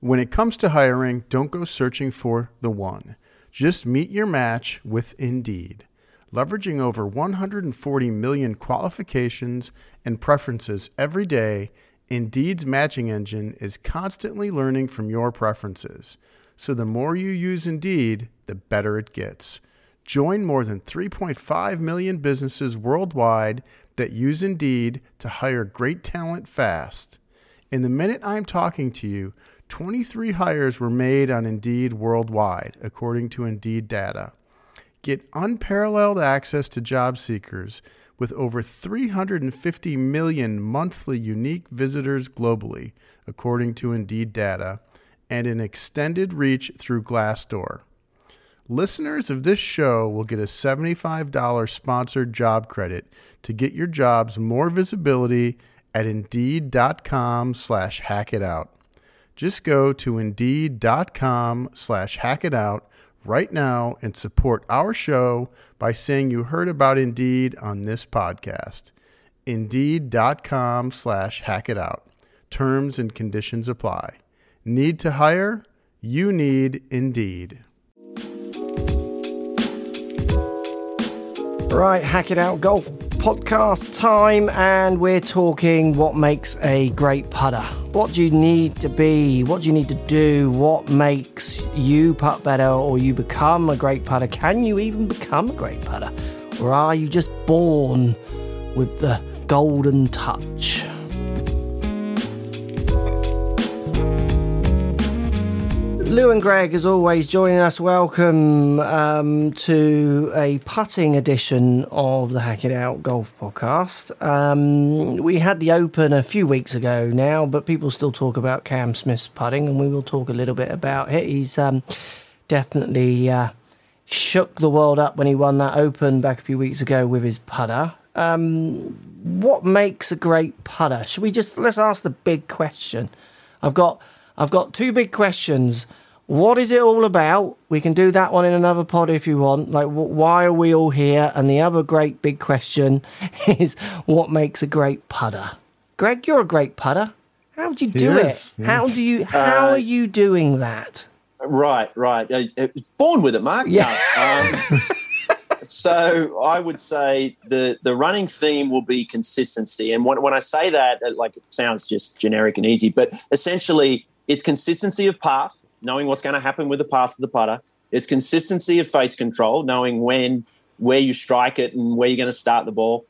When it comes to hiring, don't go searching for the one. Just meet your match with Indeed. Leveraging over 140 million qualifications and preferences every day, Indeed's matching engine is constantly learning from your preferences. So the more you use Indeed, the better it gets. Join more than 3.5 million businesses worldwide that use Indeed to hire great talent fast. In the minute I'm talking to you, 23 hires were made on Indeed worldwide, according to Indeed data. Get unparalleled access to job seekers with over 350 million monthly unique visitors globally, according to Indeed data, and an extended reach through Glassdoor. Listeners of this show will get a $75 sponsored job credit to get your jobs more visibility at indeed.com slash hack it out. Just go to indeed.com slash hack it out right now and support our show by saying you heard about Indeed on this podcast. Indeed.com slash hack it out. Terms and conditions apply. Need to hire? You need Indeed. Right, Hack It Out Golf podcast time, and we're talking what makes a great putter. What do you need to be? What do you need to do? What makes you putt better or you become a great putter? Can you even become a great putter? Or are you just born with the golden touch? Lou and Greg, as always, joining us. Welcome um, to a putting edition of the Hack It Out Golf Podcast. Um, we had the Open a few weeks ago now, but people still talk about Cam Smith's putting, and we will talk a little bit about it. He's um, definitely uh, shook the world up when he won that Open back a few weeks ago with his putter. Um, what makes a great putter? Should we just let's ask the big question? I've got I've got two big questions what is it all about? We can do that one in another pod if you want. Like, why are we all here? And the other great big question is what makes a great putter? Greg, you're a great putter. How do you do it? Yeah. How do you? How uh, are you doing that? Right, right. It's born with it, Mark. Yeah. Um, so I would say the the running theme will be consistency, and when, when I say that, like it sounds just generic and easy, but essentially it's consistency of path knowing what's going to happen with the path of the putter. It's consistency of face control, knowing when, where you strike it and where you're going to start the ball.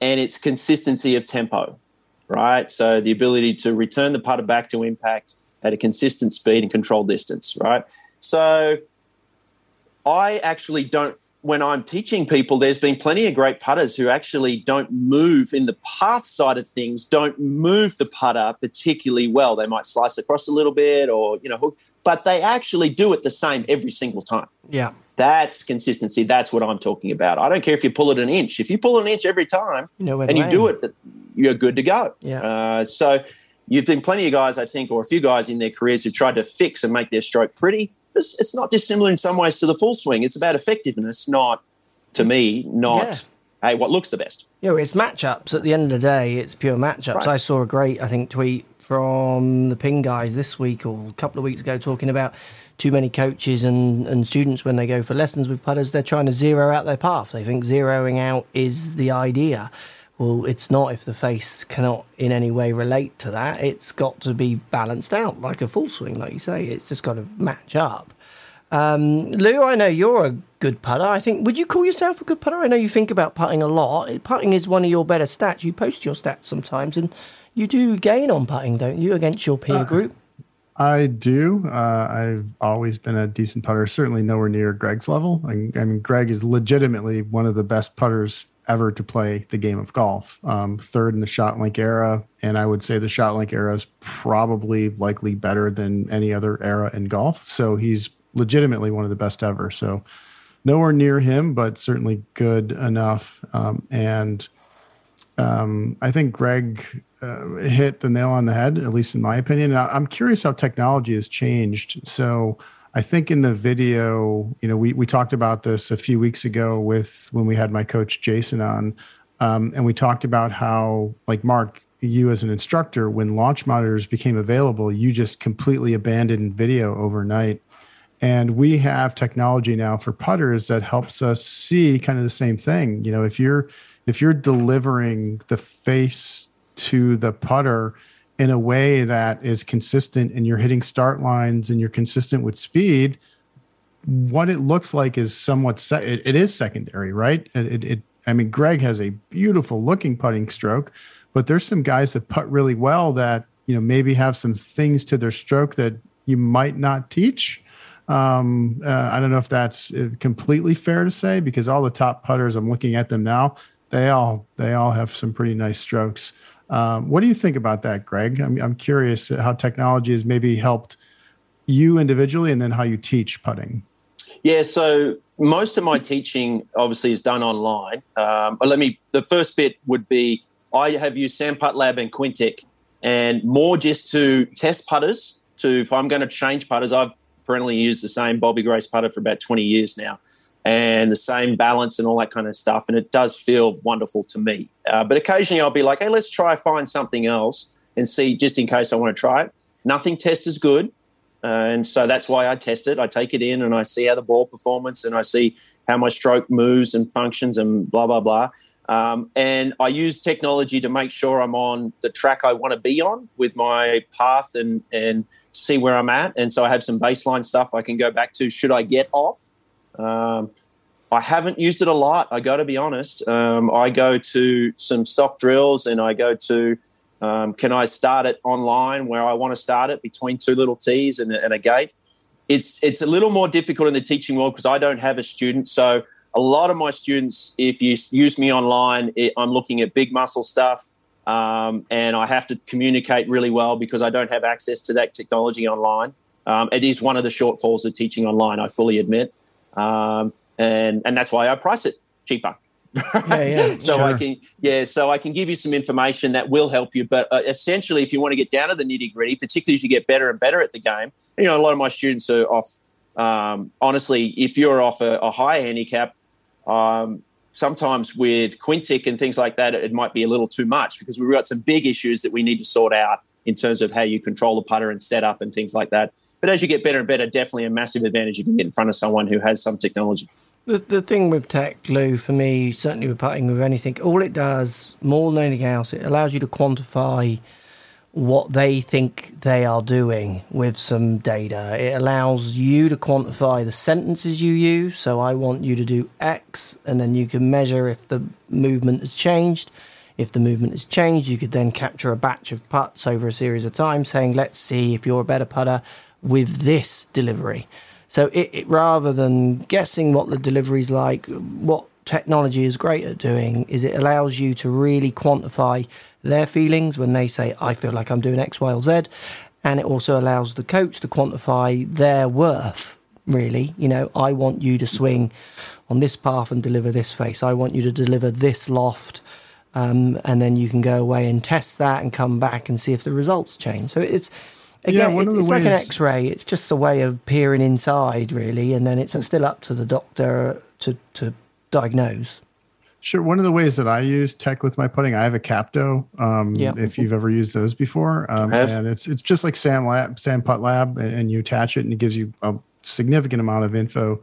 And it's consistency of tempo, right? So the ability to return the putter back to impact at a consistent speed and control distance, right? So I actually don't when I'm teaching people, there's been plenty of great putters who actually don't move in the path side of things, don't move the putter particularly well. They might slice across a little bit or, you know, hook, but they actually do it the same every single time. Yeah. That's consistency. That's what I'm talking about. I don't care if you pull it an inch. If you pull an inch every time you know and you do it, you're good to go. Yeah. Uh, so you've been plenty of guys, I think, or a few guys in their careers who tried to fix and make their stroke pretty it's, it's not dissimilar in some ways to the full swing. It's about effectiveness, not to me, not yeah. hey, what looks the best. Yeah, it's matchups. At the end of the day, it's pure matchups. Right. I saw a great, I think, tweet from the ping guys this week or a couple of weeks ago talking about too many coaches and, and students when they go for lessons with putters, they're trying to zero out their path. They think zeroing out is the idea. Well, it's not if the face cannot in any way relate to that. It's got to be balanced out like a full swing, like you say. It's just got to match up. Um, Lou, I know you're a good putter. I think, would you call yourself a good putter? I know you think about putting a lot. Putting is one of your better stats. You post your stats sometimes, and you do gain on putting, don't you, against your peer uh, group? I do. Uh, I've always been a decent putter, certainly nowhere near Greg's level. I, I mean, Greg is legitimately one of the best putters ever to play the game of golf. Um, third in the ShotLink era, and I would say the ShotLink era is probably likely better than any other era in golf. So he's legitimately one of the best ever. So nowhere near him, but certainly good enough. Um, and um, I think Greg uh, hit the nail on the head, at least in my opinion. I'm curious how technology has changed. So I think in the video, you know, we we talked about this a few weeks ago with when we had my coach Jason on, um, and we talked about how, like Mark, you as an instructor, when launch monitors became available, you just completely abandoned video overnight. And we have technology now for putters that helps us see kind of the same thing. You know, if you're if you're delivering the face to the putter in a way that is consistent and you're hitting start lines and you're consistent with speed, what it looks like is somewhat se- it, it is secondary, right? It, it, it I mean, Greg has a beautiful looking putting stroke, but there's some guys that putt really well that you know maybe have some things to their stroke that you might not teach. Um, uh, I don't know if that's uh, completely fair to say because all the top putters, I'm looking at them now, they all they all have some pretty nice strokes. Um, what do you think about that, Greg? I'm, I'm curious how technology has maybe helped you individually and then how you teach putting. Yeah, so most of my teaching obviously is done online. Um, let me, the first bit would be I have used SAM PuttLab and Quintic and more just to test putters. To if I'm going to change putters, I've currently used the same Bobby Grace putter for about 20 years now and the same balance and all that kind of stuff. And it does feel wonderful to me. Uh, but occasionally I'll be like, hey, let's try find something else and see just in case I want to try it. Nothing tests as good. Uh, and so that's why I test it. I take it in and I see how the ball performance and I see how my stroke moves and functions and blah, blah, blah. Um, and I use technology to make sure I'm on the track I want to be on with my path and, and see where I'm at. And so I have some baseline stuff I can go back to should I get off. Um, I haven't used it a lot. I got to be honest. Um, I go to some stock drills and I go to um, can I start it online where I want to start it between two little T's and, and a gate? It's it's a little more difficult in the teaching world because I don't have a student. So a lot of my students, if you use me online, it, I'm looking at big muscle stuff, um, and I have to communicate really well because I don't have access to that technology online. Um, it is one of the shortfalls of teaching online. I fully admit, um, and and that's why I price it cheaper. Yeah, yeah, so sure. I can, yeah, so I can give you some information that will help you. But uh, essentially, if you want to get down to the nitty gritty, particularly as you get better and better at the game, you know, a lot of my students are off. Um, honestly, if you're off a, a high handicap, um, sometimes with Quintic and things like that, it might be a little too much because we've got some big issues that we need to sort out in terms of how you control the putter and setup and things like that. But as you get better and better, definitely a massive advantage if you get in front of someone who has some technology. The, the thing with tech, Lou, for me, certainly with putting with anything, all it does more than anything else, it allows you to quantify what they think they are doing with some data. It allows you to quantify the sentences you use. So I want you to do X, and then you can measure if the movement has changed. If the movement has changed, you could then capture a batch of putts over a series of times, saying, let's see if you're a better putter with this delivery. So it, it rather than guessing what the delivery is like, what technology is great at doing is it allows you to really quantify their feelings when they say, I feel like I'm doing X, Y, or Z. And it also allows the coach to quantify their worth, really. You know, I want you to swing on this path and deliver this face. I want you to deliver this loft. Um, and then you can go away and test that and come back and see if the results change. So it's again, one it- of the it's like an X-ray. It's just a way of peering inside, really, and then it's still up to the doctor to to diagnose. Sure. One of the ways that I use tech with my putting, I have a Capto. Um, Yeah. If you've ever used those before, um, and it's it's just like SAM Lab, SAM PuttLab, and, and you attach it, and it gives you a significant amount of info.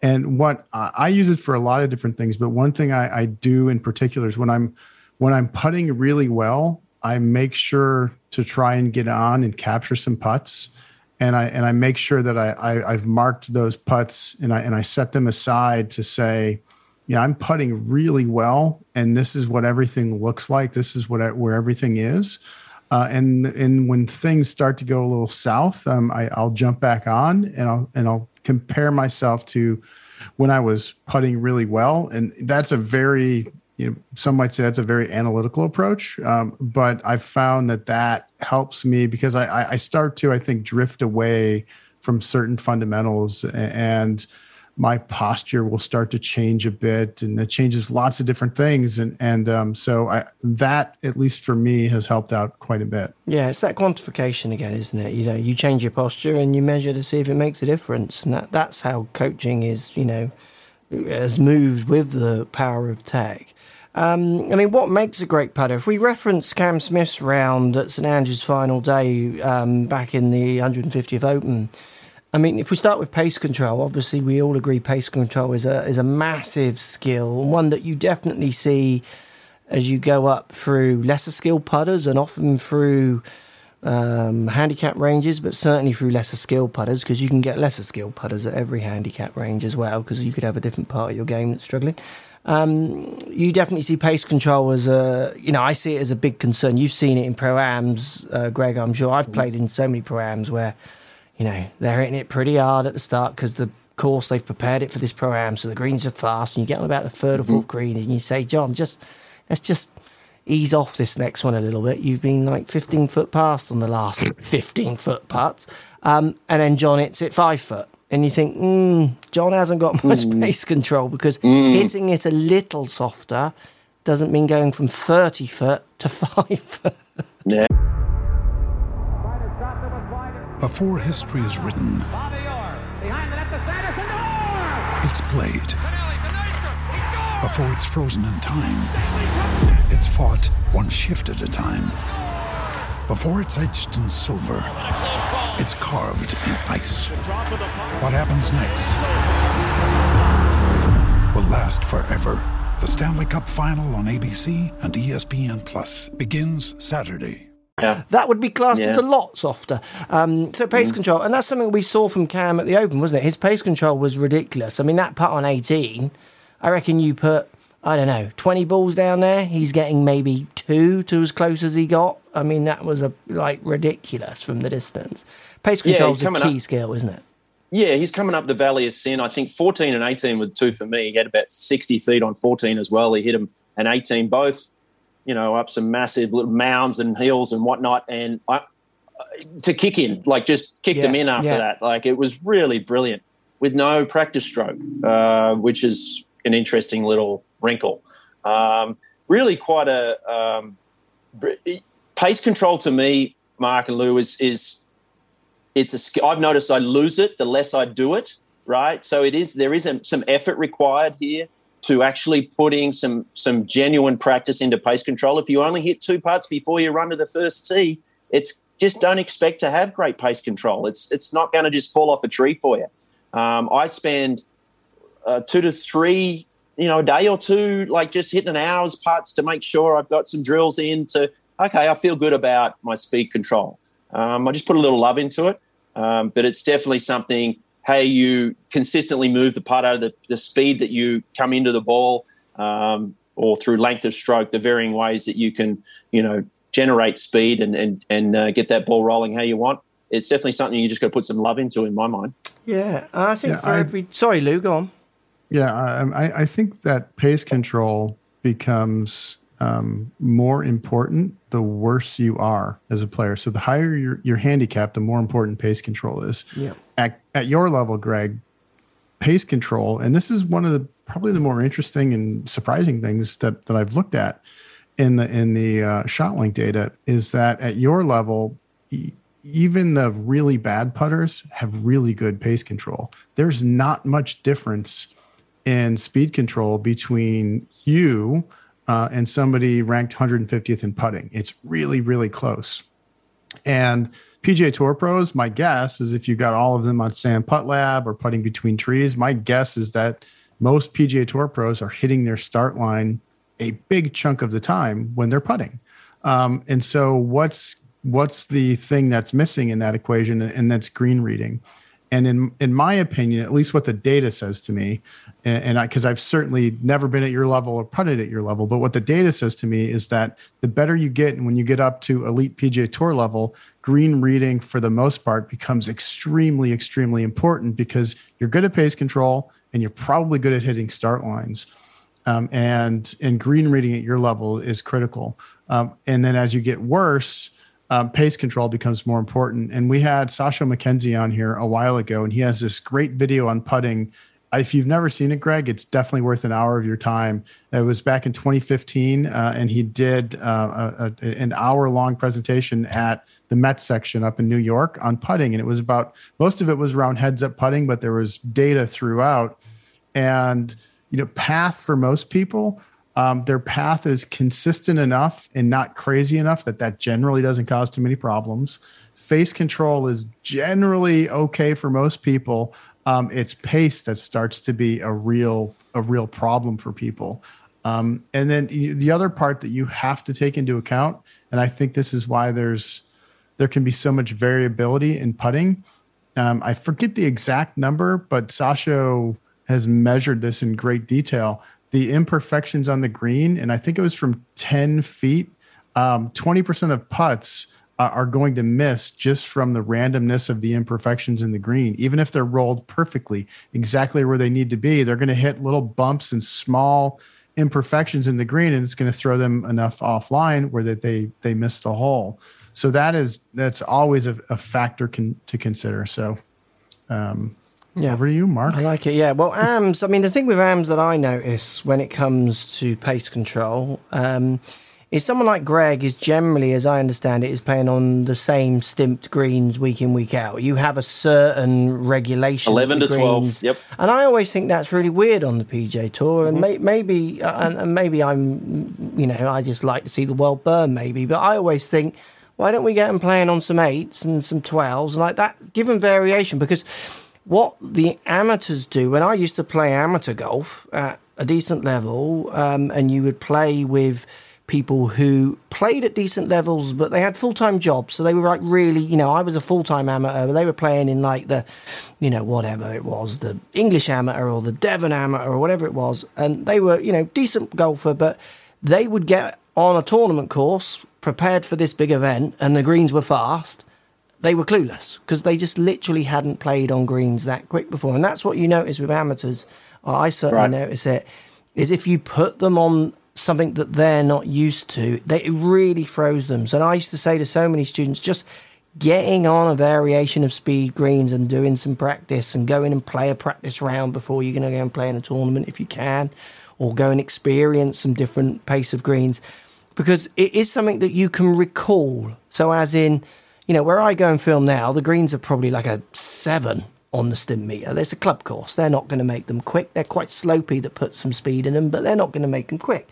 And what I, I use it for a lot of different things, but one thing I, I do in particular is when I'm when I'm putting really well, I make sure to try and get on and capture some putts. And I and I make sure that I, I I've marked those putts and I and I set them aside to say, yeah, I'm putting really well, and this is what everything looks like. This is what I, where everything is. Uh, and and when things start to go a little south, um, I, I'll jump back on and I'll and I'll compare myself to when I was putting really well, and that's a very you know, some might say that's a very analytical approach, um, but I've found that that helps me because I, I- start to I think drift away from certain fundamentals and my posture will start to change a bit and it changes lots of different things and and um, so I, that at least for me has helped out quite a bit Yeah, it's that quantification again, isn't it? You know, you change your posture and you measure to see if it makes a difference, and that that's how coaching is. You know, has moved with the power of tech. Um, I mean, what makes a great putter? If we reference Cam Smith's round at St Andrews' final day um, back in the 150th Open, I mean, if we start with pace control, obviously we all agree pace control is a is a massive skill, one that you definitely see as you go up through lesser skilled putters and often through um, handicap ranges, but certainly through lesser skilled putters because you can get lesser skilled putters at every handicap range as well because you could have a different part of your game that's struggling. Um, you definitely see pace control as a, you know, I see it as a big concern. You've seen it in pro ams, uh, Greg. I'm sure I've played in so many pro ams where, you know, they're hitting it pretty hard at the start because the course they've prepared it for this pro am, so the greens are fast, and you get on about the 3rd or 4th mm-hmm. green, and you say, John, just let's just ease off this next one a little bit. You've been like 15 foot past on the last 15 foot putts. Um, and then John hits it five foot. And you think, mm, John hasn't got much mm. pace control because mm. hitting it a little softer doesn't mean going from 30 foot to five foot. Yeah. Before history is written, it's played. Before it's frozen in time it's fought one shift at a time. Before it's etched in silver, it's carved in ice. What happens next will last forever. The Stanley Cup Final on ABC and ESPN Plus begins Saturday. Yeah. That would be classed yeah. as a lot softer. Um, so pace mm. control, and that's something we saw from Cam at the Open, wasn't it? His pace control was ridiculous. I mean, that putt on 18, I reckon you put I don't know, 20 balls down there. He's getting maybe two to as close as he got. I mean, that was a like ridiculous from the distance. Pace control is a key up, skill, isn't it? Yeah, he's coming up the Valley of Sin. I think 14 and 18 were two for me. He had about 60 feet on 14 as well. He hit him an 18, both, you know, up some massive little mounds and hills and whatnot. And I, to kick in, like just kicked yeah, him in after yeah. that. Like it was really brilliant with no practice stroke, uh, which is an interesting little wrinkle. Um, really, quite a um, pace control to me, Mark and Lou is is it's a. I've noticed I lose it the less I do it. Right, so it is there is a, some effort required here to actually putting some some genuine practice into pace control. If you only hit two putts before you run to the first tee, it's just don't expect to have great pace control. It's it's not going to just fall off a tree for you. Um, I spend uh, two to three you know, a day or two, like just hitting an hour's putts to make sure I've got some drills in to, okay, I feel good about my speed control. Um, I just put a little love into it. Um, but it's definitely something, hey, you consistently move the putter, the, the speed that you come into the ball, um, or through length of stroke, the varying ways that you can, you know, generate speed and, and, and uh, get that ball rolling how you want. It's definitely something you just got to put some love into, in my mind. Yeah, I think yeah, for I, every. Sorry, Lou, go on. Yeah, I, I think that pace control becomes um, more important the worse you are as a player. So the higher your, your handicap, the more important pace control is. Yeah. At, at your level, Greg, pace control, and this is one of the probably the more interesting and surprising things that, that I've looked at in the in the uh, ShotLink data is that at your level, even the really bad putters have really good pace control. There's not much difference in speed control between you uh, and somebody ranked 150th in putting. It's really, really close. And PGA Tour pros, my guess is if you got all of them on Sam Putt Lab or putting between trees, my guess is that most PGA Tour pros are hitting their start line a big chunk of the time when they're putting. Um, and so, what's what's the thing that's missing in that equation? And that's green reading. And in in my opinion, at least what the data says to me, and I because I've certainly never been at your level or putted at your level, but what the data says to me is that the better you get, and when you get up to elite PGA Tour level, green reading for the most part becomes extremely, extremely important because you're good at pace control and you're probably good at hitting start lines. Um, and and green reading at your level is critical. Um, and then as you get worse, um, pace control becomes more important. And we had Sasho MacKenzie on here a while ago, and he has this great video on putting. If you've never seen it, Greg, it's definitely worth an hour of your time. It was back in 2015, uh, and he did uh, a, a, an hour long presentation at the Met section up in New York on putting. And it was about most of it was around heads up putting, but there was data throughout. And, you know, path for most people Um, their path is consistent enough and not crazy enough that that generally doesn't cause too many problems. Face control is generally okay for most people. Um, it's pace that starts to be a real a real problem for people. Um, and then the other part that you have to take into account, and I think this is why there's there can be so much variability in putting. Um, I forget the exact number, but Sasho has measured this in great detail the imperfections on the green, and I think it was from 10 feet, um, 20% of putts uh, are going to miss just from the randomness of the imperfections in the green. Even if they're rolled perfectly, exactly where they need to be, they're going to hit little bumps and small imperfections in the green, and it's going to throw them enough offline where that they they miss the hole. So that is that's always a, a factor to consider. So um, yeah. Over to you, Mark. I like it. Yeah. Well, AMS. I mean, the thing with AMS that I notice when it comes to pace control um, is someone like Greg is generally, as I understand it, is playing on the same stimped greens week in week out. You have a certain regulation. Eleven to greens, twelve. Yep. And I always think that's really weird on the PGA Tour, and mm-hmm. may, maybe, uh, and, and maybe I'm, you know, I just like to see the world burn, maybe. But I always think why don't we get them playing on some eights and some twelves and like that? Give them variation because what the amateurs do when I used to play amateur golf at a decent level, um, and you would play with people who played at decent levels, but they had full time jobs. So they were like really, you know, I was a full time amateur, but they were playing in like the, you know, whatever it was, the English amateur or the Devon amateur or whatever it was. And they were, you know, decent golfer, but they would get on a tournament course prepared for this big event and the greens were fast they were clueless because they just literally hadn't played on greens that quick before. And that's what you notice with amateurs, I certainly right. notice it, is if you put them on something that they're not used to, they, it really throws them. So I used to say to so many students, just getting on a variation of speed greens and doing some practice and going and play a practice round before you're going to go and play in a tournament if you can, or go and experience some different pace of greens because it is something that you can recall. So, as in, you know, where I go and film now, the greens are probably like a seven on the Stimpmeter. There's a club course. They're not going to make them quick. They're quite slopey that puts some speed in them, but they're not going to make them quick.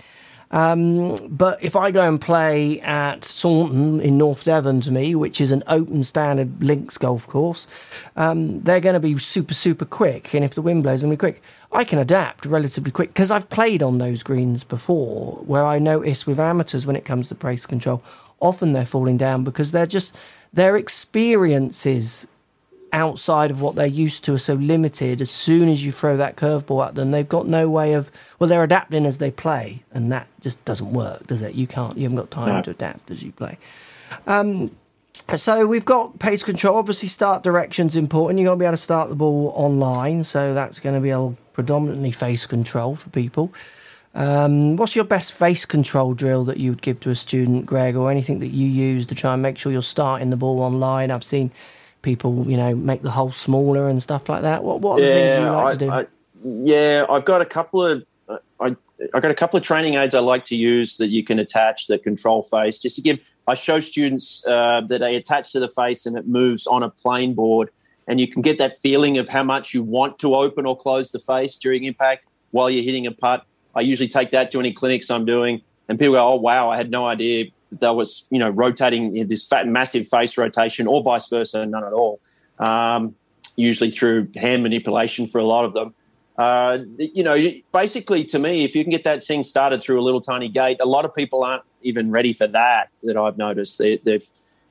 Um, but if I go and play at Saunton in North Devon to me, which is an open standard links golf course, um, they're going to be super, super quick. And if the wind blows, them quick. I can adapt relatively quick because I've played on those greens before where I notice with amateurs when it comes to pace control, often they're falling down because they're just their experiences outside of what they're used to are so limited. As soon as you throw that curveball at them, they've got no way of. Well, they're adapting as they play, and that just doesn't work, does it? You can't. You haven't got time no. to adapt as you play. Um, so we've got pace control. Obviously, start directions important. You've got to be able to start the ball online, so that's going to be a predominantly face control for people. Um, what's your best face control drill that you would give to a student, Greg, or anything that you use to try and make sure you're starting the ball online? I've seen people, you know, make the hole smaller and stuff like that. What what are yeah, the things you like I, to do? I, yeah, I've got a couple of I I got a couple of training aids I like to use that you can attach that control face. Just to give, I show students uh, that they attach to the face and it moves on a plane board, and you can get that feeling of how much you want to open or close the face during impact while you're hitting a putt. I usually take that to any clinics I'm doing, and people go, "Oh wow, I had no idea that that was you know rotating you know, this fat massive face rotation, or vice versa, none at all." Um, usually through hand manipulation for a lot of them. Uh, you know, basically, to me, if you can get that thing started through a little tiny gate, a lot of people aren't even ready for that. That I've noticed they, they've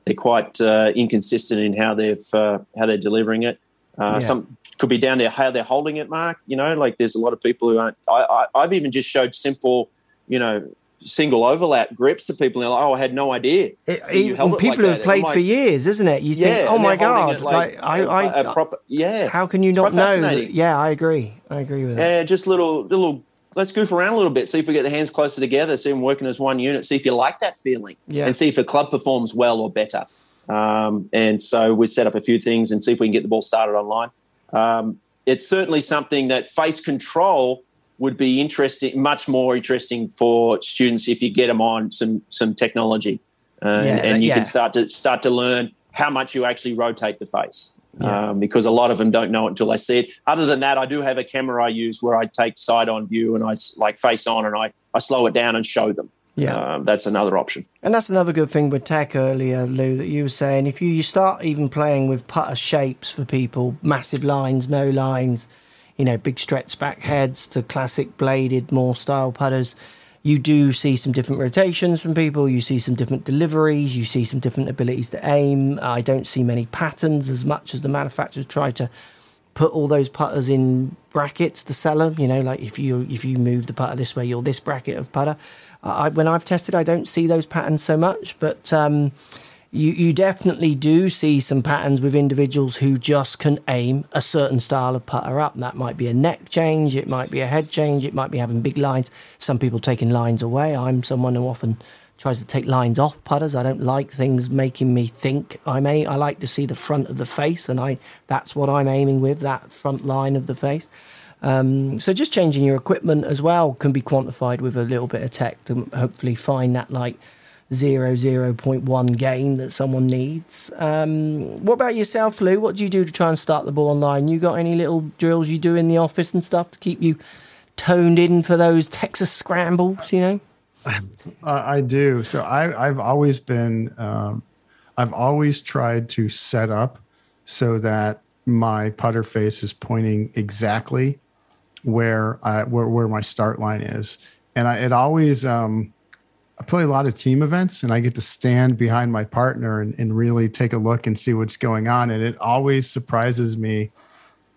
they're quite uh, inconsistent in how they've uh, how they're delivering it. Uh, yeah. Some could be down to how they're holding it, Mark. You know, like there's a lot of people who aren't. I, I, have even just showed simple, you know, single overlap grips to people. And they're like, oh, I had no idea. It, people like who have played like, for years, isn't it? You think, oh my god, like, like I, I, a, a proper, yeah. How can you not know? That, yeah, I agree. I agree with that. Yeah, just little little. Let's goof around a little bit. See if we get the hands closer together. See them working as one unit. See if you like that feeling. Yeah. And see if a club performs well or better. Um, and so we set up a few things and see if we can get the ball started online. Um, it's certainly something that face control would be interesting, much more interesting for students if you get them on some some technology, uh, yeah, and you yeah. can start to start to learn how much you actually rotate the face. yeah. um, because a lot of them don't know it until they see it. Other than that, I do have a camera I use where I take side on view and I like face on and I, I slow it down and show them. Yeah, um, that's another option. And that's another good thing with tech earlier, Lou, that you were saying. If you, you start even playing with putter shapes for people, massive lines, no lines, you know, big stretch back heads to classic bladed, more style putters you do see some different rotations from people. You see some different deliveries. You see some different abilities to aim. I don't see many patterns as much as the manufacturers try to put all those putters in brackets to sell them. You know, like if you if you move the putter this way, you're this bracket of putter. I, when I've tested, I don't see those patterns so much, but um, you, you definitely do see some patterns with individuals who just can aim a certain style of putter up. That might be a neck change, it might be a head change, it might be having big lines. Some people taking lines away. I'm someone who often tries to take lines off putters. I don't like things making me think I'm a. I like to see the front of the face, and I that's what I'm aiming with that front line of the face. Um, so just changing your equipment as well can be quantified with a little bit of tech to hopefully find that like zero zero point one gain that someone needs. Um, what about yourself, Lou? What do you do to try and start the ball online? You got any little drills you do in the office and stuff to keep you toned in for those Texas scrambles? You know, I do. So I, have always been, um, I've always tried to set up so that my putter face is pointing exactly where I, where where my start line is, and I, it always. Um, I play a lot of team events and I get to stand behind my partner and, and really take a look and see what's going on. And it always surprises me.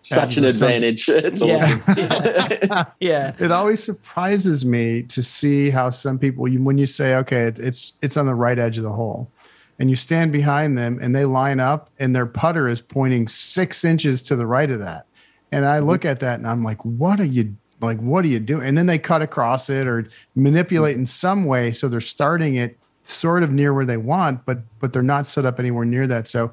Such an advantage. It's yeah. awesome. yeah. It always surprises me to see how some people, when you say, okay, it's, it's on the right edge of the hole and you stand behind them and they line up and their putter is pointing six inches to the right of that. And I mm-hmm. look at that and I'm like, what are you like what are you doing? and then they cut across it or manipulate in some way so they're starting it sort of near where they want but but they're not set up anywhere near that so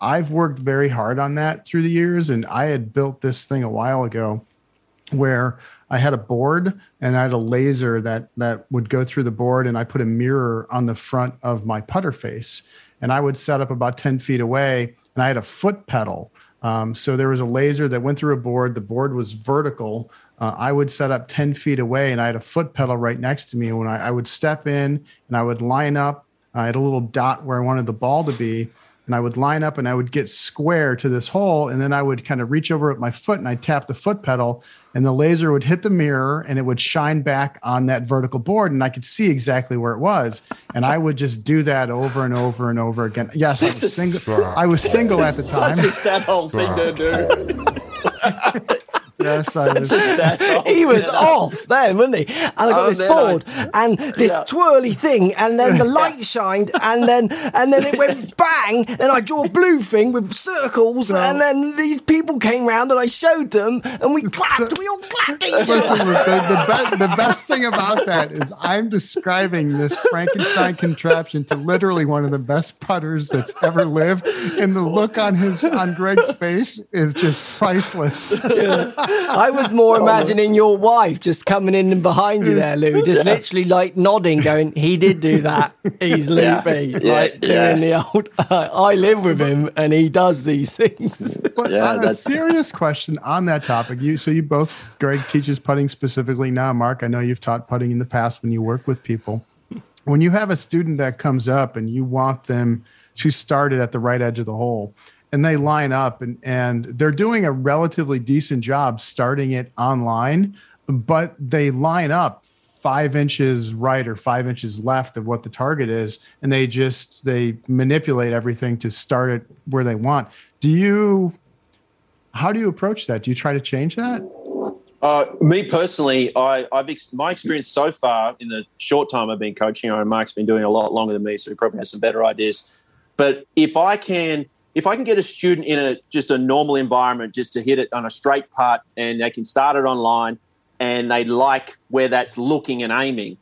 I've worked very hard on that through the years, and I had built this thing a while ago where I had a board and I had a laser that that would go through the board, and I put a mirror on the front of my putter face, and I would set up about ten feet away, and I had a foot pedal. Um, so there was a laser that went through a board. The board was vertical. Uh, I would set up 10 feet away and I had a foot pedal right next to me. And when I, I would step in and I would line up, I had a little dot where I wanted the ball to be and I would line up and I would get square to this hole. And then I would kind of reach over at my foot and I'd tap the foot pedal and the laser would hit the mirror and it would shine back on that vertical board and I could see exactly where it was. And I would just do that over and over and over again. Yes, I was single, I was single at the time. Such a that whole thing to do. Yes, I he was off then, wasn't he? And I got oh, this board I, and this yeah. twirly thing, and then the light shined, and then and then it went bang, and I drew a blue thing with circles, oh. and then these people came round, and I showed them, and we clapped. We all clapped each other. The, the, the best thing about that is I'm describing this Frankenstein contraption to literally one of the best putters that's ever lived, and the look on his on Greg's face is just priceless. Yeah. I was more imagining your wife just coming in and behind you there, Lou, just literally like nodding, going, "He did do that. He's loopy." Yeah. Like yeah. doing the old. Uh, I live with him, and he does these things. But yeah, on a serious question on that topic, you so you both, Greg teaches putting specifically now. Mark, I know you've taught putting in the past when you work with people. When you have a student that comes up and you want them to start it at the right edge of the hole and they line up and, and they're doing a relatively decent job starting it online, but they line up five inches right or five inches left of what the target is, and they just they manipulate everything to start it where they want. Do you? How do you approach that? Do you try to change that? Uh, me personally, I, have ex- my experience so far in the short time I've been coaching. I know Mark's been doing a lot longer than me, so he probably has some better ideas. But if I can if I can get a student in a just a normal environment just to hit it on a straight putt and they can start it online and they like where that's looking and aiming,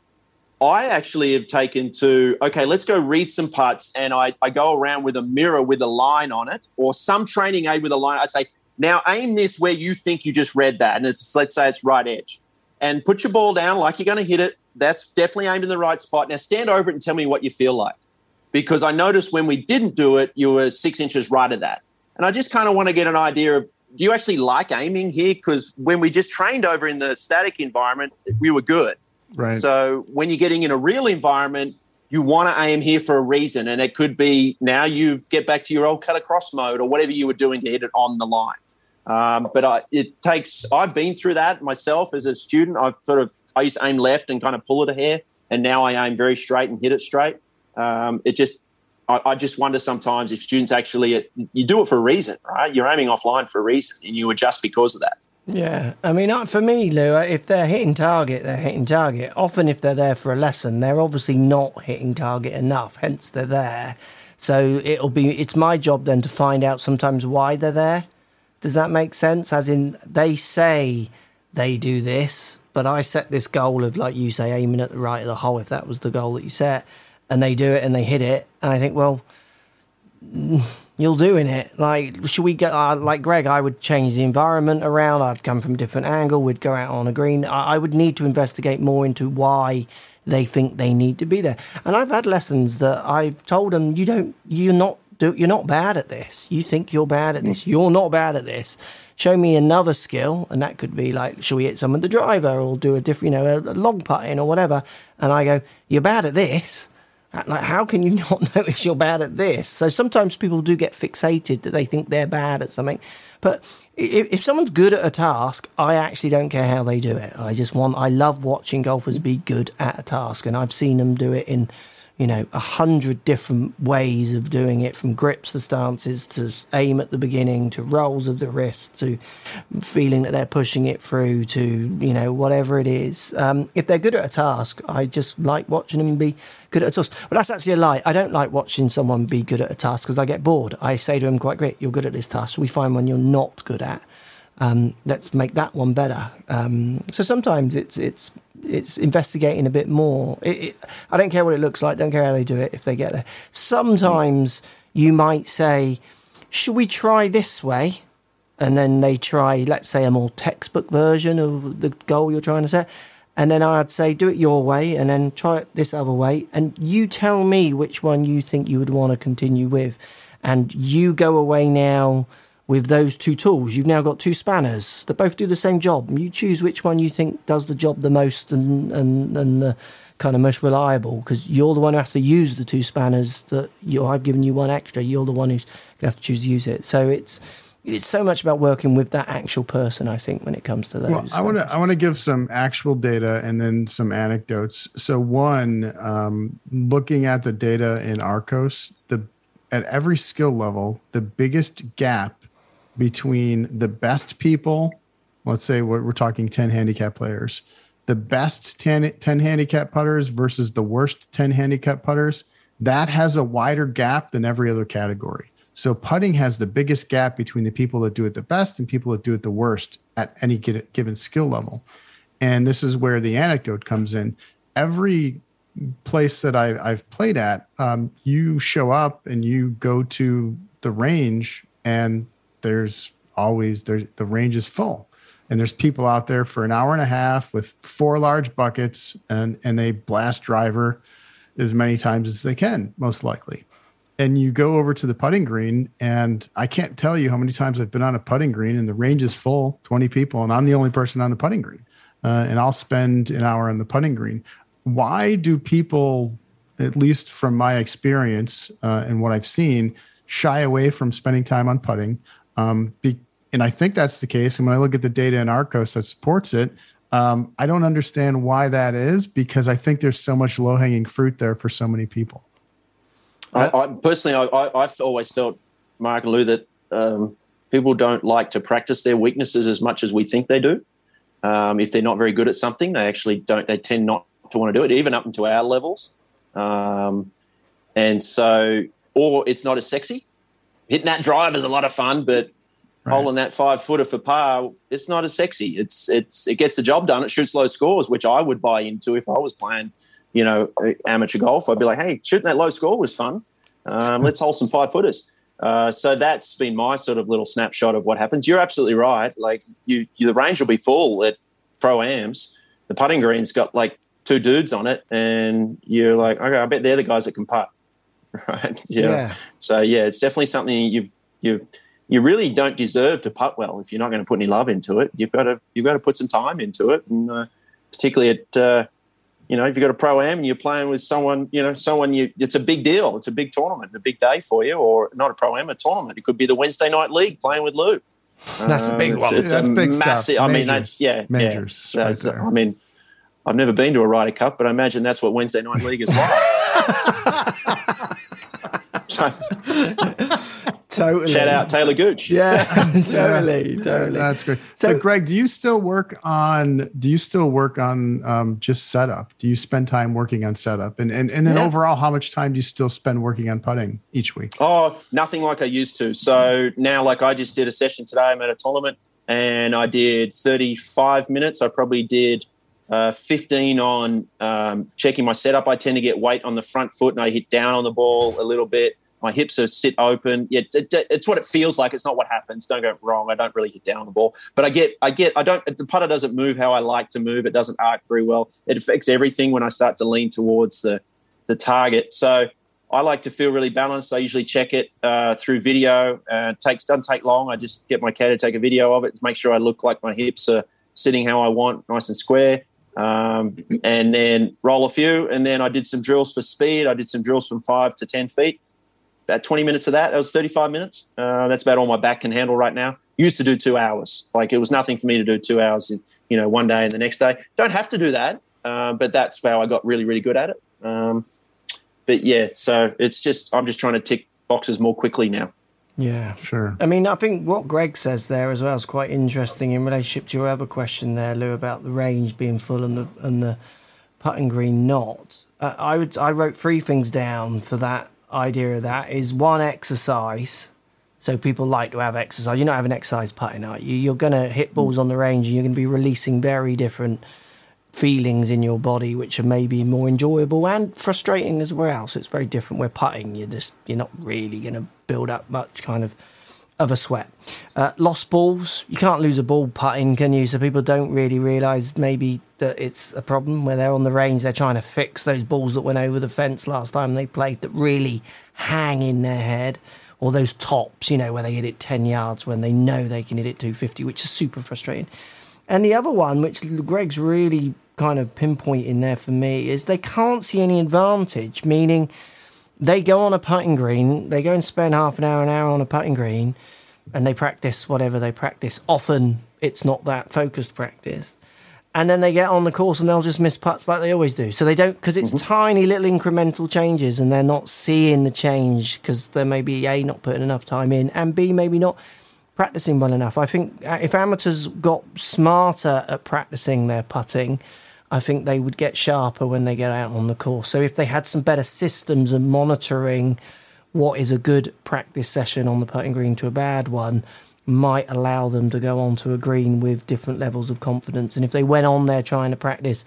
I actually have taken to, okay, let's go read some putts. And I, I go around with a mirror with a line on it or some training aid with a line. I say, now aim this where you think you just read that. And it's, let's say it's right edge. And put your ball down like you're going to hit it. That's definitely aimed in the right spot. Now stand over it and tell me what you feel like. Because I noticed when we didn't do it, you were six inches right of that. And I just kind of want to get an idea of do you actually like aiming here? Because when we just trained over in the static environment, we were good. Right. So when you're getting in a real environment, you want to aim here for a reason. And it could be now you get back to your old cut across mode or whatever you were doing to hit it on the line. Um, but I, it takes, I've been through that myself as a student. I've sort of, I used to aim left and kind of pull it a hair. And now I aim very straight and hit it straight. Um, it just, I, I, just wonder sometimes if students actually, you do it for a reason, right? You're aiming offline for a reason and you adjust because of that. Yeah, I mean, uh, for me, Lou, uh, if they're hitting target, they're hitting target. Often, if they're there for a lesson, they're obviously not hitting target enough. Hence, they're there. So it'll be it's my job then to find out sometimes why they're there. Does that make sense? As in, they say they do this, but I set this goal of like you say, aiming at the right of the hole. If that was the goal that you set, and they do it and they hit it, and I think, well you're doing it. Like, should we get uh, like Greg? I would change the environment around. I'd come from a different angle. We'd go out on a green. I, I would need to investigate more into why they think they need to be there. And I've had lessons that I've told them, you don't, you're not, do, you're not bad at this. You think you're bad at this. You're not bad at this. Show me another skill, and that could be like, should we hit someone the driver or do a different, you know, a, a log putting or whatever? And I go, you're bad at this Uh, like, how can you not notice you're bad at this? So sometimes people do get fixated that they think they're bad at something. But if, if someone's good at a task, I actually don't care how they do it. I just want, I love watching golfers be good at a task. And I've seen them do it in you know, a hundred different ways of doing it from grips to stances to aim at the beginning to rolls of the wrist to feeling that they're pushing it through to, you know, whatever it is. Um, if they're good at a task, I just like watching them be good at a task. But that's actually a lie. I don't like watching someone be good at a task because I get bored. I say to them, quite great, you're good at this task. we find one you're not good at? Um, let's make that one better. Um, so sometimes it's it's it's investigating a bit more. It, it, I don't care what it looks like. Don't care how they do it if they get there. Sometimes you might say, "Should we try this way?" And then they try, let's say, a more textbook version of the goal you're trying to set. And then I'd say, do it your way, and then try it this other way. And you tell me which one you think you would want to continue with. And you go away now with those two tools. You've now got two spanners that both do the same job. You choose which one you think does the job the most and and, and the kind of most reliable because you're the one who has to use the two spanners that you I've given you one extra. You're the one who's going to have to choose to use it. So it's it's so much about working with that actual person. I think when it comes to those. Well, I want to I want to give some actual data and then some anecdotes. So one, um, looking at the data in Arccos, the at every skill level, the biggest gap between the best people, let's say we're, we're talking 10 handicap players, the best 10, 10 handicap putters versus the worst 10 handicap putters, that has a wider gap than every other category. So putting has the biggest gap between the people that do it the best and people that do it the worst at any given skill level. And this is where the anecdote comes in. Every place that I, have played at, um, you show up and you go to the range, and there's always the range is full. And there's people out there for an hour and a half with four large buckets and and they blast driver as many times as they can most likely. And you go over to the putting green and i can't tell you how many times i've been on a putting green and the range is full 20 people and i'm the only person on the putting green. Uh, and i'll spend an hour on the putting green. Why do people at least from my experience uh, and what i've seen shy away from spending time on putting um, be, and I think that's the case. And when I look at the data in Arccos that supports it, um, I don't understand why that is because I think there's so much low hanging fruit there for so many people. I, I personally, I, have always felt, Mark and Lou, that um, people don't like to practice their weaknesses as much as we think they do. Um, if they're not very good at something, they actually don't. They tend not to want to do it, even up into our levels. Um, and so, or it's not as sexy hitting that drive is a lot of fun, but right. holding that five footer for par, it's not as sexy. It's it's it gets the job done. It shoots low scores, which I would buy into if I was playing, you know, amateur golf. I'd be like, hey, shooting that low score was fun. Um, let's hold some five footers. Uh, so that's been my sort of little snapshot of what happens. You're absolutely right. Like you, you the range will be full at pro ams. The putting green's got like two dudes on it, and you're like, okay, I bet they're the guys that can putt, right? Yeah. yeah. So yeah, it's definitely something you've you you really don't deserve to putt well if you're not going to put any love into it. You've got to you've got to put some time into it, and uh, particularly at uh, you know if you've got a pro am and you're playing with someone you know someone you it's a big deal. It's a big tournament, a big day for you, or not a pro am, a tournament. It could be the Wednesday night league playing with Lou. That's a big um, one. It's, it's that's a big massive. Stuff. I mean, that's yeah, majors. Yeah. Right I mean, I've never been to a Ryder Cup, but I imagine that's what Wednesday night league is like. totally. Shout out Taylor Gooch. Yeah, totally, totally. That's great. So, so, Greg, do you still work on? Do you still work on um, just setup? Do you spend time working on setup? And and and then yeah. overall, how much time do you still spend working on putting each week? Oh, nothing like I used to. So now, like I just did a session today. I'm at a tournament, and I did 35 minutes. I probably did. Uh, 15 on um, checking my setup. I tend to get weight on the front foot and I hit down on the ball a little bit my hips are sit open. Yeah, it, it, it's what it feels like. It's not what happens. Don't get wrong. I don't really hit down on the ball, but I get, I get, I don't. The putter doesn't move how I like to move. It doesn't arc very well. It affects everything when I start to lean towards the the target. So I like to feel really balanced. I usually check it uh, through video. Uh, takes doesn't take long. I just get my caddy to take a video of it to make sure I look like my hips are sitting how I want, nice and square. Um, and then roll a few. And then I did some drills for speed. I did some drills from five to ten feet about 20 minutes of that. That was 35 minutes. Uh, that's about all my back can handle right now. Used to do two hours. Like it was nothing for me to do two hours, in, you know, one day and the next day. Don't have to do that, uh, but that's how I got really, really good at it. Um, but yeah, so it's just I'm just trying to tick boxes more quickly now. Yeah, sure. I mean, I think what Greg says there as well is quite interesting in relationship to your other question there, Lou, about the range being full and the and the putting green not. Uh, I would I wrote three things down for that idea of that is one exercise. So people like to have exercise. You're not having exercise putting, are you? You're going to hit balls on the range, and you're going to be releasing very different feelings in your body, which are maybe more enjoyable and frustrating as well. So it's very different. Where putting, you're just you're not really going to build up much kind of of a sweat. Uh, lost balls, you can't lose a ball putting, can you? So people don't really realise maybe that it's a problem where they're on the range, they're trying to fix those balls that went over the fence last time they played that really hang in their head. Or those tops, you know, where they hit it 10 yards when they know they can hit it 250, which is super frustrating. And the other one, which Greg's really kind of pinpointing there for me, is they can't see any advantage, meaning they go on a putting green, they go and spend half an hour, an hour on a putting green, and they practice whatever they practice. Often it's not that focused practice. And then they get on the course and they'll just miss putts like they always do. So they don't, because it's mm-hmm. tiny little incremental changes and they're not seeing the change because they're maybe A, not putting enough time in, and B, maybe not practicing well enough. I think uh, if amateurs got smarter at practicing their putting, I think they would get sharper when they get out on the course. So if they had some better systems and monitoring what is a good practice session on the putting green to a bad one, might allow them to go on to a green with different levels of confidence. And if they went on there trying to practice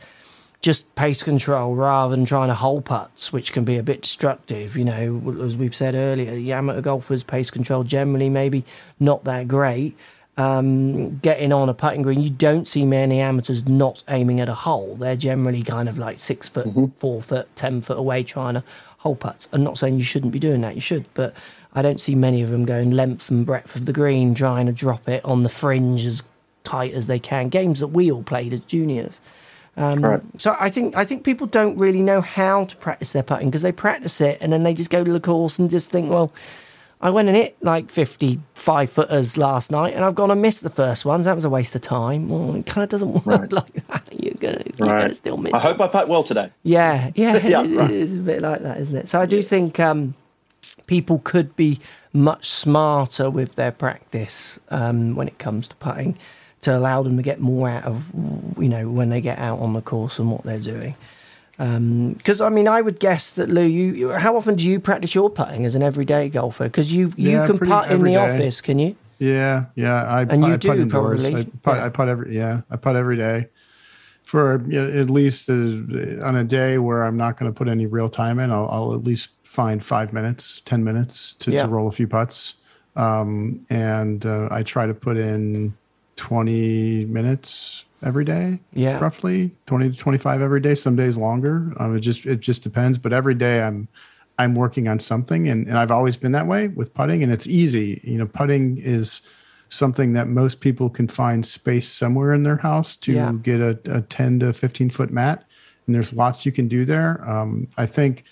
just pace control rather than trying to hole putts, which can be a bit destructive, you know, as we've said earlier, the amateur golfers' pace control generally maybe not that great um, getting on a putting green, you don't see many amateurs not aiming at a hole. They're generally kind of like six foot, mm-hmm. four foot, ten foot away trying to hole putts. I'm not saying you shouldn't be doing that, you should, but I don't see many of them going length and breadth of the green, trying to drop it on the fringe as tight as they can. Games that we all played as juniors. Um, right. So I think I think people don't really know how to practice their putting because they practice it and then they just go to the course and just think, well, I went and hit like 55 footers last night and I've gone and missed the first ones. That was a waste of time. Well, it kind of doesn't work right. like that. You're going right. to still miss. I hope I putt well today. Yeah, yeah. yeah it, right. It's a bit like that, isn't it? So I do think um, people could be much smarter with their practice um, when it comes to putting to allow them to get more out of, you know, when they get out on the course and what they're doing. Because I mean, I would guess that Lou, you how often do you practice your putting as an everyday golfer? Because you you Yeah, can putt in the day. office, can you? Yeah, yeah. I And you I do indoors. probably, I putt, yeah. I putt every yeah. I putt every day for you know, at least uh, on a day where I'm not going to put any real time in. I'll, I'll at least find five minutes, ten minutes to, Yeah. to roll a few putts, um, and uh, I try to put in twenty minutes every day. Yeah. roughly twenty to twenty five every day. Some days longer. Um, it just it just depends. But every day I'm I'm working on something, and, and I've always been that way with putting, and it's easy. You know, putting is something that most people can find space somewhere in their house to Yeah. get a, a 10 to 15 foot mat, and there's lots you can do there. Um, I think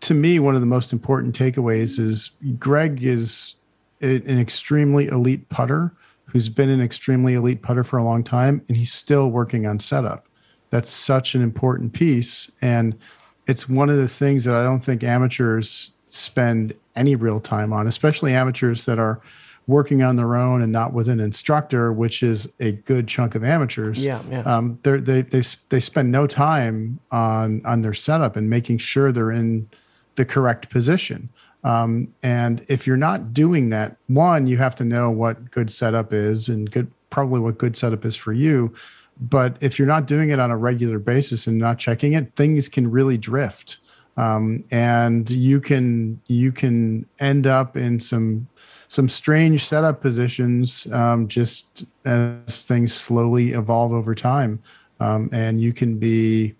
to me, one of the most important takeaways is Greg is an extremely elite putter who's been an extremely elite putter for a long time, and he's still working on setup. That's such an important piece. And it's one of the things that I don't think amateurs spend any real time on, especially amateurs that are working on their own and not with an instructor, which is a good chunk of amateurs Yeah, yeah. um, they're, they they they spend no time on on their setup and making sure they're in the correct position. Um, and if you're not doing that, one, you have to know what good setup is and good probably what good setup is for you. But if you're not doing it on a regular basis and not checking it, things can really drift. Um, and you can you can end up in some some strange setup positions um, just as things slowly evolve over time. Um, and you can be,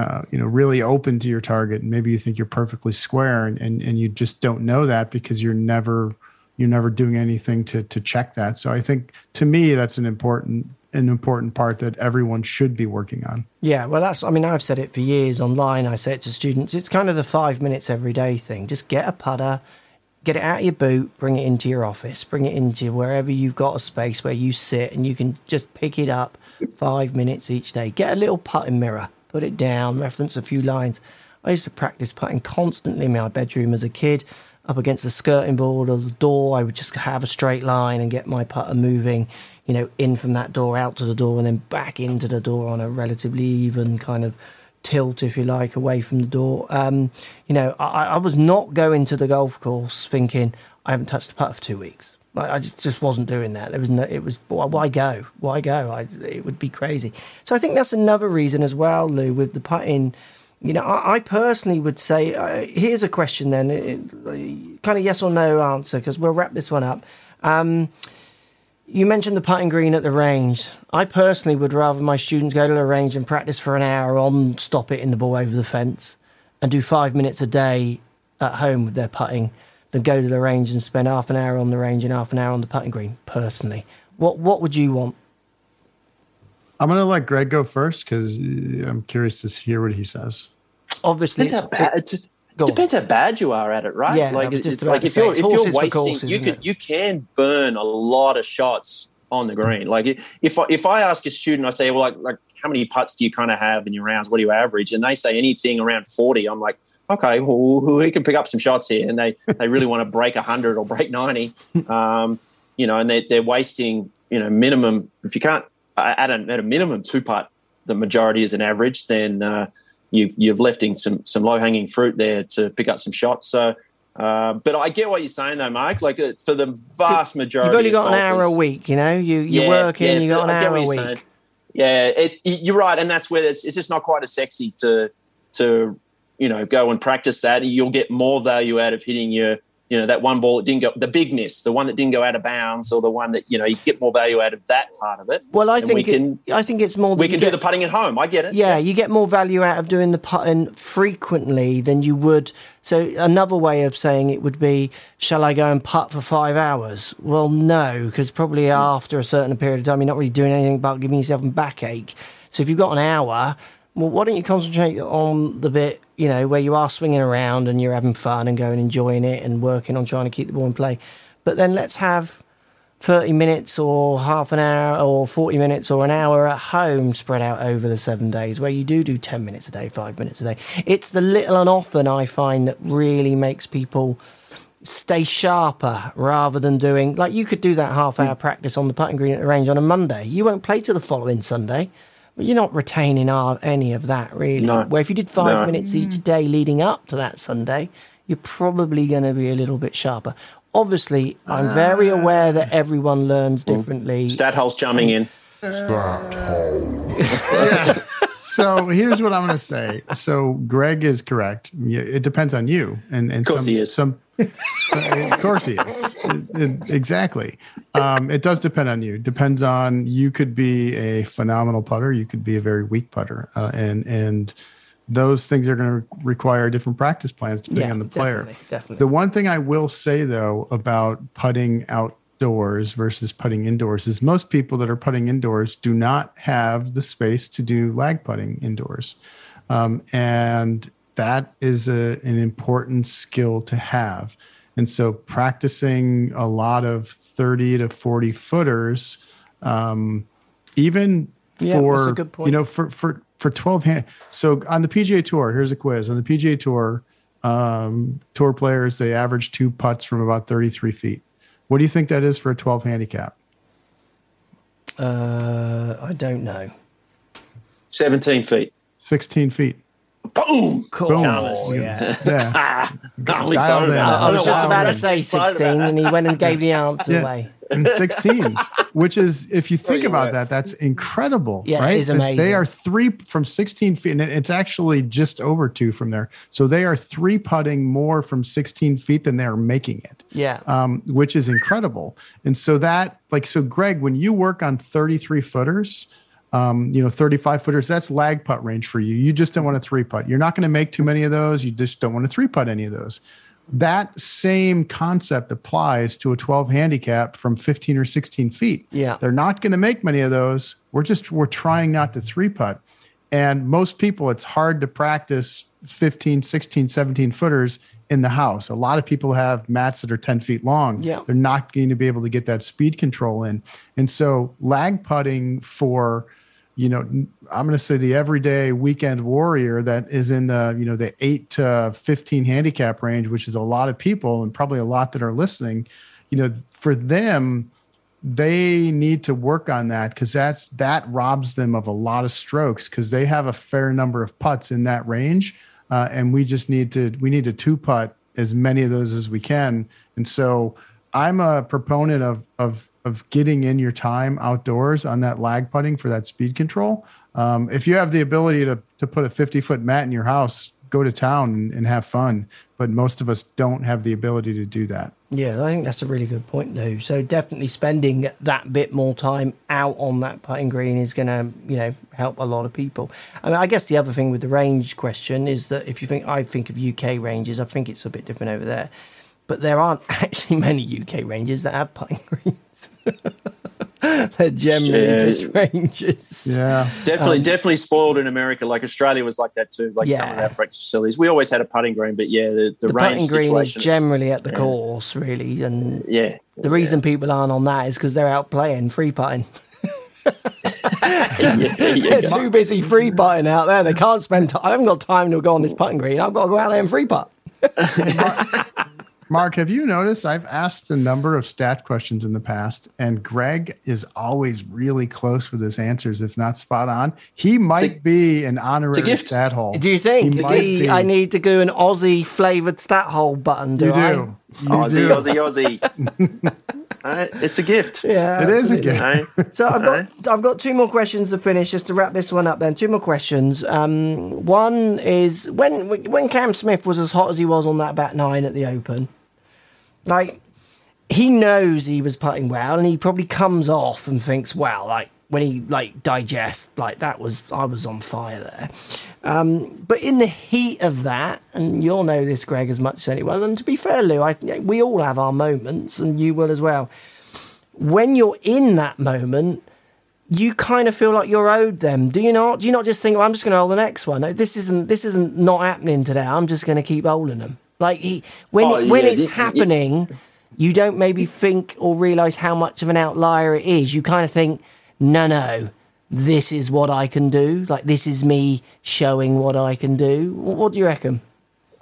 uh, you know, really open to your target. And maybe you think you're perfectly square, and, and, and you just don't know that because you're never you're never doing anything to to check that. So I think to me that's an important an important part that everyone should be working on. Yeah, well, that's. I mean, I've said it for years online. I say it to students. It's kind of the five minutes every day thing. Just get a putter, get it out of your boot, bring it into your office, bring it into wherever you've got a space where you sit, and you can just pick it up five minutes each day. Get a little putting mirror, put it down, reference a few lines. I used to practice putting constantly in my bedroom as a kid. Up against the skirting board or the door, I would just have a straight line and get my putter moving, you know, in from that door out to the door and then back into the door on a relatively even kind of tilt, if you like, away from the door. Um, you know, I, I was not going to the golf course thinking I haven't touched the putter for two weeks. I just, just wasn't doing that. There was no, it was why, go? Why go? I, it would be crazy. So I think that's another reason as well, Lou, with the putting. You know, I, I personally would say uh, here's a question then, it, kind of yes or no answer because we'll wrap this one up. Um, you mentioned the putting green at the range. I personally would rather my students go to the range and practice for an hour on stop it in the ball over the fence and do five minutes a day at home with their putting than go to the range and spend half an hour on the range and half an hour on the putting green, personally. What what would you want? I'm going to let Greg go first because I'm curious to hear what he says. Obviously, Depends it's, how bad. It, Go on. depends how bad you are at it, right? Yeah, like was just it's like if you're if you're wasting, courses, you isn't can it? you can burn a lot of shots on the green. Like if I, if I ask a student, I say, well, like like how many putts do you kind of have in your rounds? What do you average? And they say anything around forty. I'm like, okay, well, we can pick up some shots here, and they they really want to break hundred or break ninety. Um, you know, and they they're wasting you know minimum if you can't at a, at a minimum two putt the majority is an average, then uh, you, you've left in some some low hanging fruit there to pick up some shots. So, uh, but I get what you're saying though, Mark. Like for the vast majority, You've only got an hour a week, you know. You you're Yeah, working, yeah, you got an hour a week. saying. Yeah, it, you're right, and that's where it's, it's just not quite as sexy to to you know go and practice that. You'll get more value out of hitting your you know that one ball that didn't go the big miss, the one that didn't go out of bounds, or the one that you know you get more value out of that part of it. Well, I think we can it, I think it's more. we can get, do the putting at home. I get it. Yeah, you get more value out of doing the putting frequently than you would. So another way of saying it would be, shall I go and putt for five hours? Well, no, because probably after a certain period of time, you're not really doing anything but giving yourself a backache. So if you've got an hour, well, why don't you concentrate on the bit, you know, where you are swinging around and you're having fun and going enjoying it and working on trying to keep the ball in play. But then let's have 30 minutes or half an hour or 40 minutes or an hour at home spread out over the seven days where you do do 10 minutes a day, five minutes a day. It's the little and often I find that really makes people stay sharper rather than doing like you could do that half hour mm. practice on the putting green at the range on a Monday. You won't play till the following Sunday. Well, you're not retaining our, any of that really. No. Where if you did five No. minutes each mm. day leading up to that Sunday, you're probably going to be a little bit sharper. Obviously, I'm very ah. aware that everyone learns differently. Stathole's chumming in. So here's what I'm going to say. So Greg is correct. It depends on you, and and Of course some, he is. Some, so- of course he is. It- it- exactly. Um, it does depend on you. Depends on you could be a phenomenal putter. You could be a very weak putter, uh, and and those things are going to require different practice plans depending Yeah, on the player. definitely, definitely. The one thing I will say though about putting outdoors versus putting indoors is most people that are putting indoors do not have the space to do lag putting indoors. Um, and that is a, an important skill to have. And so practicing a lot of 30 to 40 footers, um, even Yeah, for a good point. you know for for for 12 hand so on the pga tour here's a quiz on the pga tour um tour players they average two putts from about 33 feet what do you think that is for a 12 handicap Uh, I don't know. 17 feet. 16 feet Boom! Cool. Boom. Oh, yeah. yeah Ah, I'm excited in. I was just about to say 16, and he went and gave the answer Yeah. away. And 16 which is if you think you about were. that that's incredible Yeah, right is amazing. they are three from 16 feet and it's actually just over two from there so they are three putting more from 16 feet than they are making it Yeah. um, which is incredible. And so that, like, so Greg, when you work on 33 footers, um, you know, 35 footers, that's lag putt range for you. You just don't want a three putt. You're not going to make too many of those. You just don't want to three putt any of those. That same concept applies to a 12 handicap from 15 or 16 feet. Yeah. They're not going to make many of those. We're just, we're trying not to three putt. And most people, it's hard to practice 15, 16, 17 footers in the house. A lot of people have mats that are 10 feet long. Yeah. They're not going to be able to get that speed control in. And so lag putting for, you know, I'm going to say the everyday weekend warrior that is in the, you know, the eight to 15 handicap range, which is a lot of people and probably a lot that are listening, you know, for them, they need to work on that because that's that robs them of a lot of strokes because they have a fair number of putts in that range uh, and we just need to we need to two putt as many of those as we can. And so i'm a proponent of of of getting in your time outdoors on that lag putting for that speed control um, if you have the ability to to put a 50 foot mat in your house go to town and, and have fun but most of us don't have the ability to do that Yeah, I think that's a really good point, though. So definitely spending that bit more time out on that putting green is going to, you know, help a lot of people. I mean, I guess the other thing with the range question is that if you think I think of UK ranges, I think it's a bit different over there, but there aren't actually many UK ranges that have putting greens. They're generally Yeah. just ranges. yeah Definitely, um, definitely spoiled in America. Like Australia was like that too. Like some of our practice facilities, we always had a putting green, but yeah, the, the, The range putting green is generally at the yeah. course, really, and yeah. the reason people aren't on that is because they're out playing free putting. yeah, yeah, They're too busy free putting out there. They can't spend. T- I haven't got time to go on this putting green. I've got to go out there and free putt. Mark, have you noticed I've asked a number of stat questions in the past, and Greg is always really close with his answers, if not spot on. He might a- be an honorary gift. stat hole. Do you think? He might you- I need to do an Aussie flavoured stat hole button. Do You I? do. You Aussie, do. Aussie, Aussie. Uh, it's a gift. Yeah, It is a gift. So I've got I've got two more questions to finish just to wrap this one up. Then two more questions. Um, one is when when Cam Smith was as hot as he was on that back nine at the Open, like he knows he was putting well, and he probably comes off and thinks, "Wow, like when he like digests, like that was I was on fire there." Um, but in the heat of that, and you'll know this, Greg, as much as anyone. And to be fair, Lou, I, we all have our moments, and you will as well when you're in that moment, you kind of feel like you're owed them. Do you not? Do you not just think, well, I'm just going to hold the next one? No, this isn't. This isn't not happening today. I'm just going to keep holding them. Like he, when Oh, it, when yeah, it's y- y- happening, you don't maybe think or realize how much of an outlier it is. You kind of think, no, no, this is what I can do. Like this is me showing what I can do. What, what do you reckon?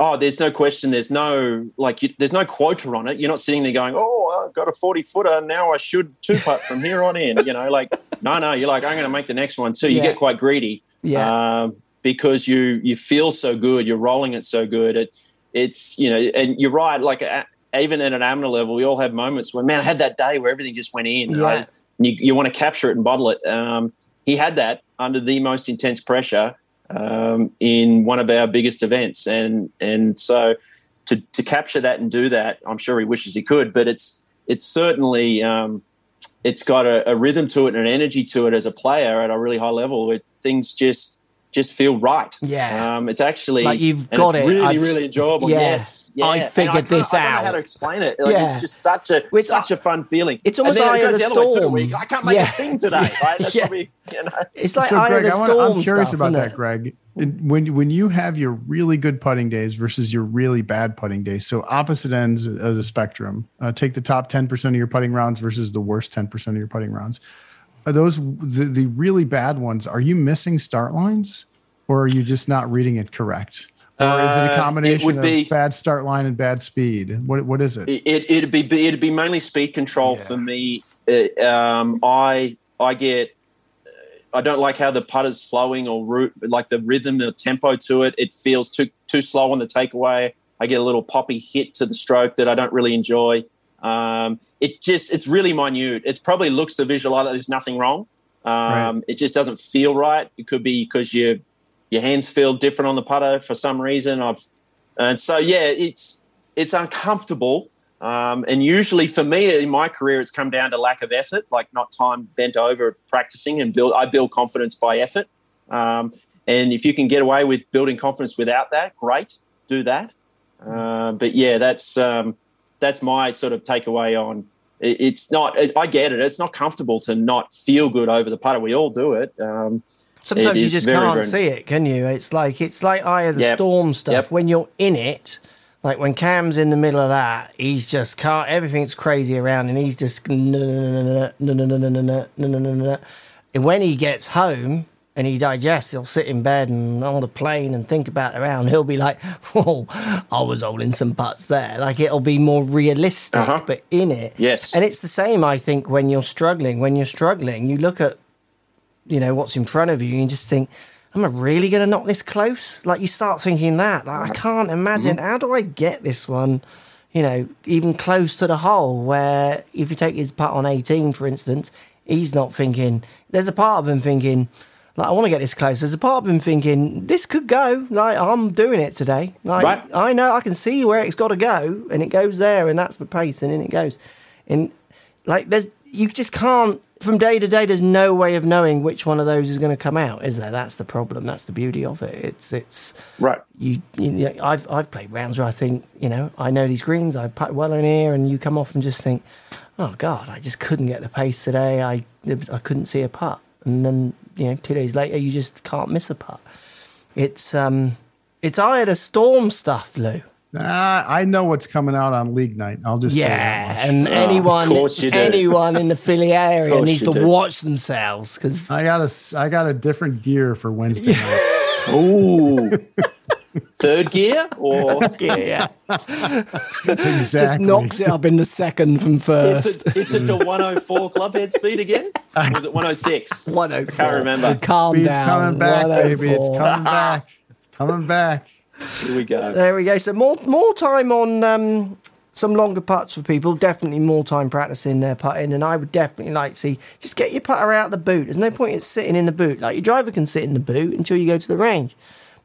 Oh, there's no question. There's no like. You, there's no quota on it. You're not sitting there going, "Oh, I've got a 40 footer. Now I should two putt from here on in." You know, like no, no. You're like, I'm going to make the next one too. You Yeah. get quite greedy. Yeah. Um, because you you feel so good, you're rolling it so good. It, it's you know, and you're right. Like uh, even at an amateur level, we all have moments when man, I had that day where everything just went in. Yeah. right? And you, you want to capture it and bottle it. Um, he had that under the most intense pressure um, in one of our biggest events, and and so to to capture that and do that, I'm sure he wishes he could, but it's it's certainly um, it's got a, a rhythm to it and an energy to it as a player at a really high level where things just just feel right. Yeah. um, it's actually Like, you've got it's it. Really, I've- really enjoyable. Yeah. Yes, yeah. I figured can't- this I don't know how to explain it. Like, Yeah. It's just such a It's- such a fun feeling. It's almost like it goes the the other way the storm. week. I can't make Yeah. a thing today. Right? That's Yeah. probably you know. It's like so, Eye Greg, of the I wanna, Storm I'm curious stuff, about that. Greg. When when you have your really good putting days versus your really bad putting days, so opposite ends of the spectrum. Uh, take the top ten percent of your putting rounds versus the worst ten percent of your putting rounds. Are those the, the really bad ones? Are you missing start lines, or are you just not reading it correct? Or is it Uh, a it combination would of be- bad start line and bad speed? What what is it? It, it'd be it'd be mainly speed control for me. Uh, um, I I get I don't like how the putter's flowing or root like the rhythm, the tempo to it. It feels too too slow on the takeaway. I get a little poppy hit to the stroke that I don't really enjoy. Um, it just it's really minute. It probably looks to visual like there's nothing wrong. Um, Right. It just doesn't feel right. It could be because your your hands feel different on the putter for some reason. I've and so yeah, it's it's uncomfortable. Um, and usually for me in my career, it's come down to lack of effort, like not time bent over practicing and build. I build confidence by effort. Um, and if you can get away with building confidence without that, great, do that. Uh, but yeah, that's um, that's my sort of takeaway on. It, it's not. I get it. It's not comfortable to not feel good over the putter. We all do it. Um, Sometimes It you just very, can't very- see it, can you? It's like it's like Eye of the Yep. Storm stuff. Yep. When you're in it, like when Cam's in the middle of that, he's just can't. Everything's crazy around, and he's just no no no no no no no no no no no no no. And when he gets home and he digests, he'll sit in bed and on the plane and think about it around. He'll be like, "Whoa, I was holding some putts there." Like it'll be more realistic, Uh-huh. but in it, Yes. And it's the same, I think, when you're struggling. When you're struggling, you look at you know what's in front of you and you just think am i really going to knock this close like you start thinking that like i can't imagine how do i get this one you know even close to the hole where if you take his putt on 18 for instance he's not thinking there's a part of him thinking like i want to get this close. There's a part of him thinking this could go. Like i'm doing it today. Like Right. i know i can see where it's got to go and it goes there and that's the pace and in it goes. And like there's you just can't from day to day there's no way of knowing which one of those is going to come out is there? That's the problem. That's the beauty of it. It's it's right. you, you know, I've I've played rounds where I think you know I know these greens I've put well in here and you come off and just think oh god I just couldn't get the pace today. I I couldn't see a putt and then you know two days later you just can't miss a putt it's um it's eye of the storm stuff Lou Ah, I know what's coming out on league night. I'll just say that yeah much. and anyone course you do. anyone in the Philly area course needs to do. watch themselves because I got a I got a different gear for Wednesday nights. Ooh. Third gear or yeah Exactly. just knocks it up in the second from it's first a, it's a to 104 clubhead speed again? Or was it 106? 104. I can't remember. Calm Speed's down. coming back, baby. It's coming back. Coming back. Here we go. There we go. So more more time on um, some longer putts for people. Definitely more time practicing their putting, and I would definitely like to see just get your putter out the boot. There's no point in sitting in the boot. Like your driver can sit in the boot until you go to the range,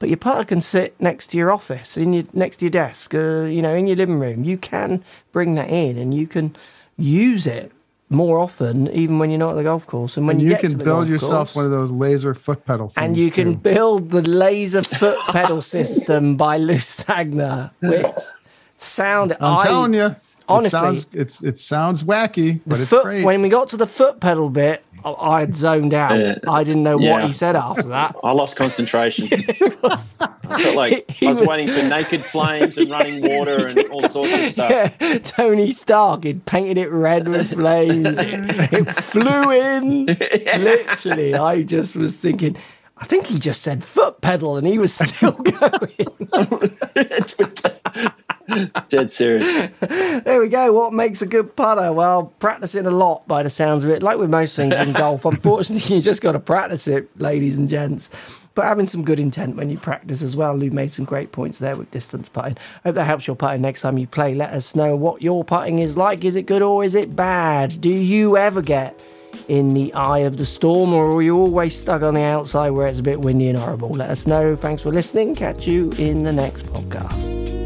but your putter can sit next to your office, in your next to your desk, uh, you know, in your living room. You can bring that in, and you can use it more often, even when you're not at the golf course. And when And you, you get to can build yourself course- one of those laser foot pedal things. and you can build the laser foot pedal system by Lou Stagner, which sound I'm I, telling you. Honestly- it sounds, it's it sounds wacky, but it's foot, great. when we got to the foot pedal bit, I, I had zoned out. Yeah. I didn't know what he said after that. I lost concentration. I felt like He I was was- waiting for naked flames and running water and all sorts of stuff. Yeah, Tony Stark had painted it red with flames. It, it flew in. Literally, I just was thinking. I think he just said foot pedal, and he was still going. Dead serious. there we go. What makes a good putter? Well, practicing a lot by the sounds of it. Like with most things in golf, unfortunately, you just got to practice it, ladies and gents. But having some good intent when you practice as well. Lou made some great points there with distance putting. Hope that helps your putting next time you play. Let us know what your putting is like. Is it good or is it bad? Do you ever get in the eye of the storm, or are you always stuck on the outside where it's a bit windy and horrible? Let us know. Thanks for listening. Catch you in the next podcast.